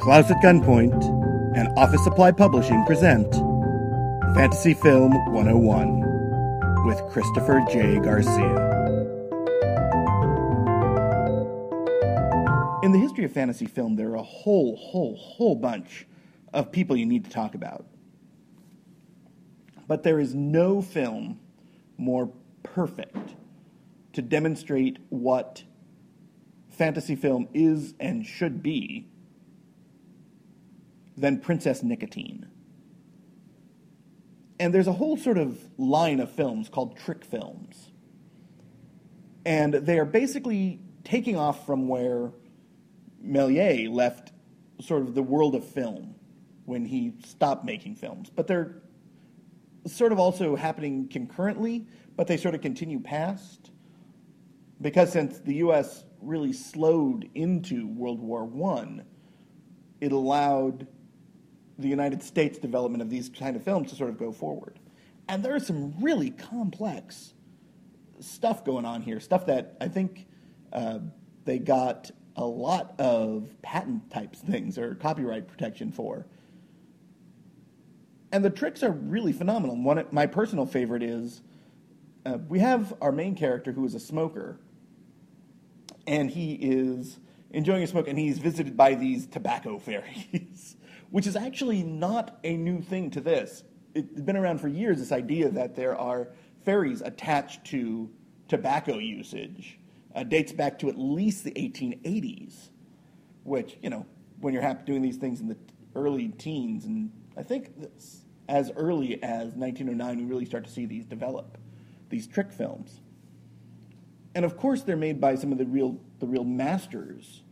Klaus at Gunpoint and Office Supply Publishing present Fantasy Film 101 with Christopher J. Garcia. In the history of fantasy film, there are a whole, whole, whole bunch of people you need to talk about. But there is no film more perfect to demonstrate what fantasy film is and should be than Princess Nicotine. And there's a whole sort of line of films called trick films. And they are basically taking off from where Méliès left sort of the world of film when he stopped making films. But they're sort of also happening concurrently, but they sort of continue past. Because since the US really slowed into World War I, it allowed the United States development of these kind of films to sort of go forward. And there is some really complex stuff going on here, stuff that I think uh, they got a lot of patent types things or copyright protection for. And the tricks are really phenomenal. One, my personal favorite is uh, we have our main character who is a smoker, and he is enjoying a smoke, and he's visited by these tobacco fairies. which is actually not a new thing to this. It's been around for years, this idea that there are fairies attached to tobacco usage. Uh, dates back to at least the 1880s, which, you know, when you're doing these things in the early teens, and I think as early as 1909, we really start to see these develop, these trick films. And of course, they're made by some of the real, the real masters,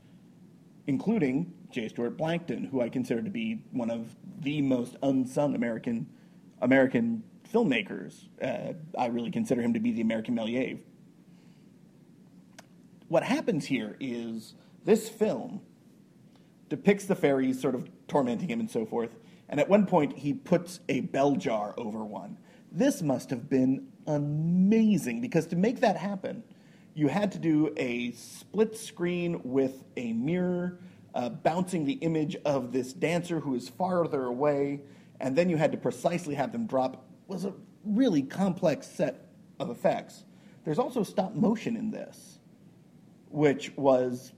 including J. Stuart Blackton, who I consider to be one of the most unsung American American filmmakers. Uh, I really consider him to be the American Méliès. What happens here is this film depicts the fairies sort of tormenting him and so forth, and at one point he puts a bell jar over one. This must have been amazing because to make that happen, you had to do a split screen with a mirror uh, bouncing the image of this dancer who is farther away, and then you had to precisely have them drop, was a really complex set of effects. There's also stop motion in this, which was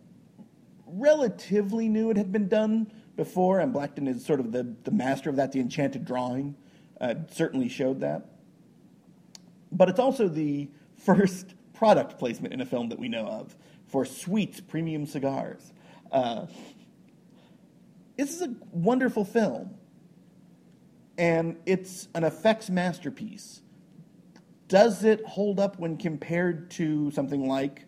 relatively new. It had been done before, and Blackton is sort of the, the master of that. The Enchanted Drawing uh, certainly showed that. But it's also the first product placement in a film that we know of for Sweets Premium Cigars. Uh, this is a wonderful film, and it's an effects masterpiece. Does it hold up when compared to something like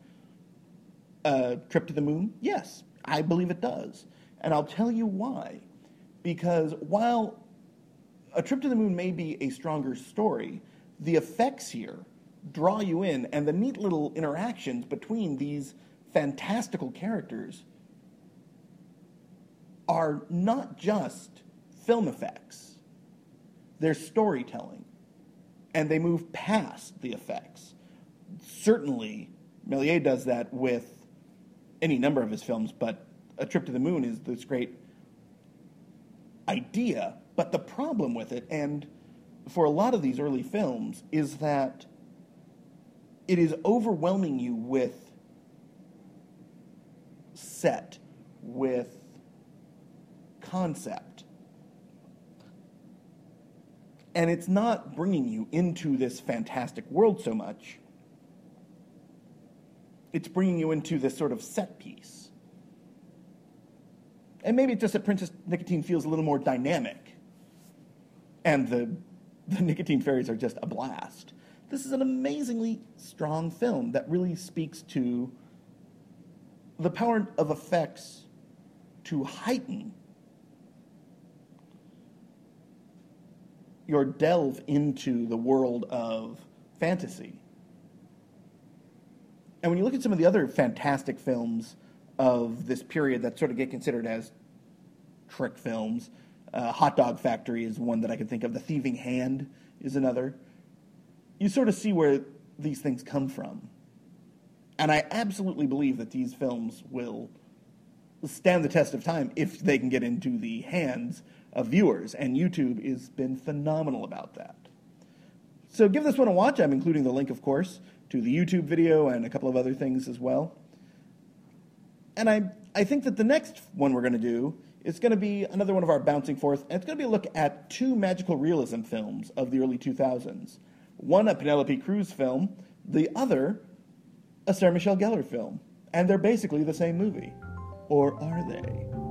a Trip to the Moon? Yes, I believe it does. And I'll tell you why. Because while A Trip to the Moon may be a stronger story, the effects here draw you in, and the neat little interactions between these fantastical characters are not just film effects, they're storytelling. And they move past the effects. Certainly, Méliès does that with any number of his films, but A Trip to the Moon is this great idea. But the problem with it, and for a lot of these early films, is that it is overwhelming you with set, with concept. And it's not bringing you into this fantastic world so much, it's bringing you into this sort of set piece. And maybe it's just that Princess Nicotine feels a little more dynamic, and the, the nicotine fairies are just a blast. This is an amazingly strong film that really speaks to the power of effects to heighten your delve into the world of fantasy. And when you look at some of the other fantastic films of this period that sort of get considered as trick films, uh, Hot Dog Factory is one that I can think of. The Thieving Hand is another. You sort of see where these things come from. And I absolutely believe that these films will stand the test of time if they can get into the hands of viewers, and YouTube has been phenomenal about that. So give this one a watch. I'm including the link, of course, to the YouTube video and a couple of other things as well. And I, I think that the next one we're going to do is going to be another one of our bouncing forth, and it's going to be a look at two magical realism films of the early 2000s. One, a Penelope Cruz film, the other, a Sarah Michelle Gellar film. And they're basically the same movie. Or are they?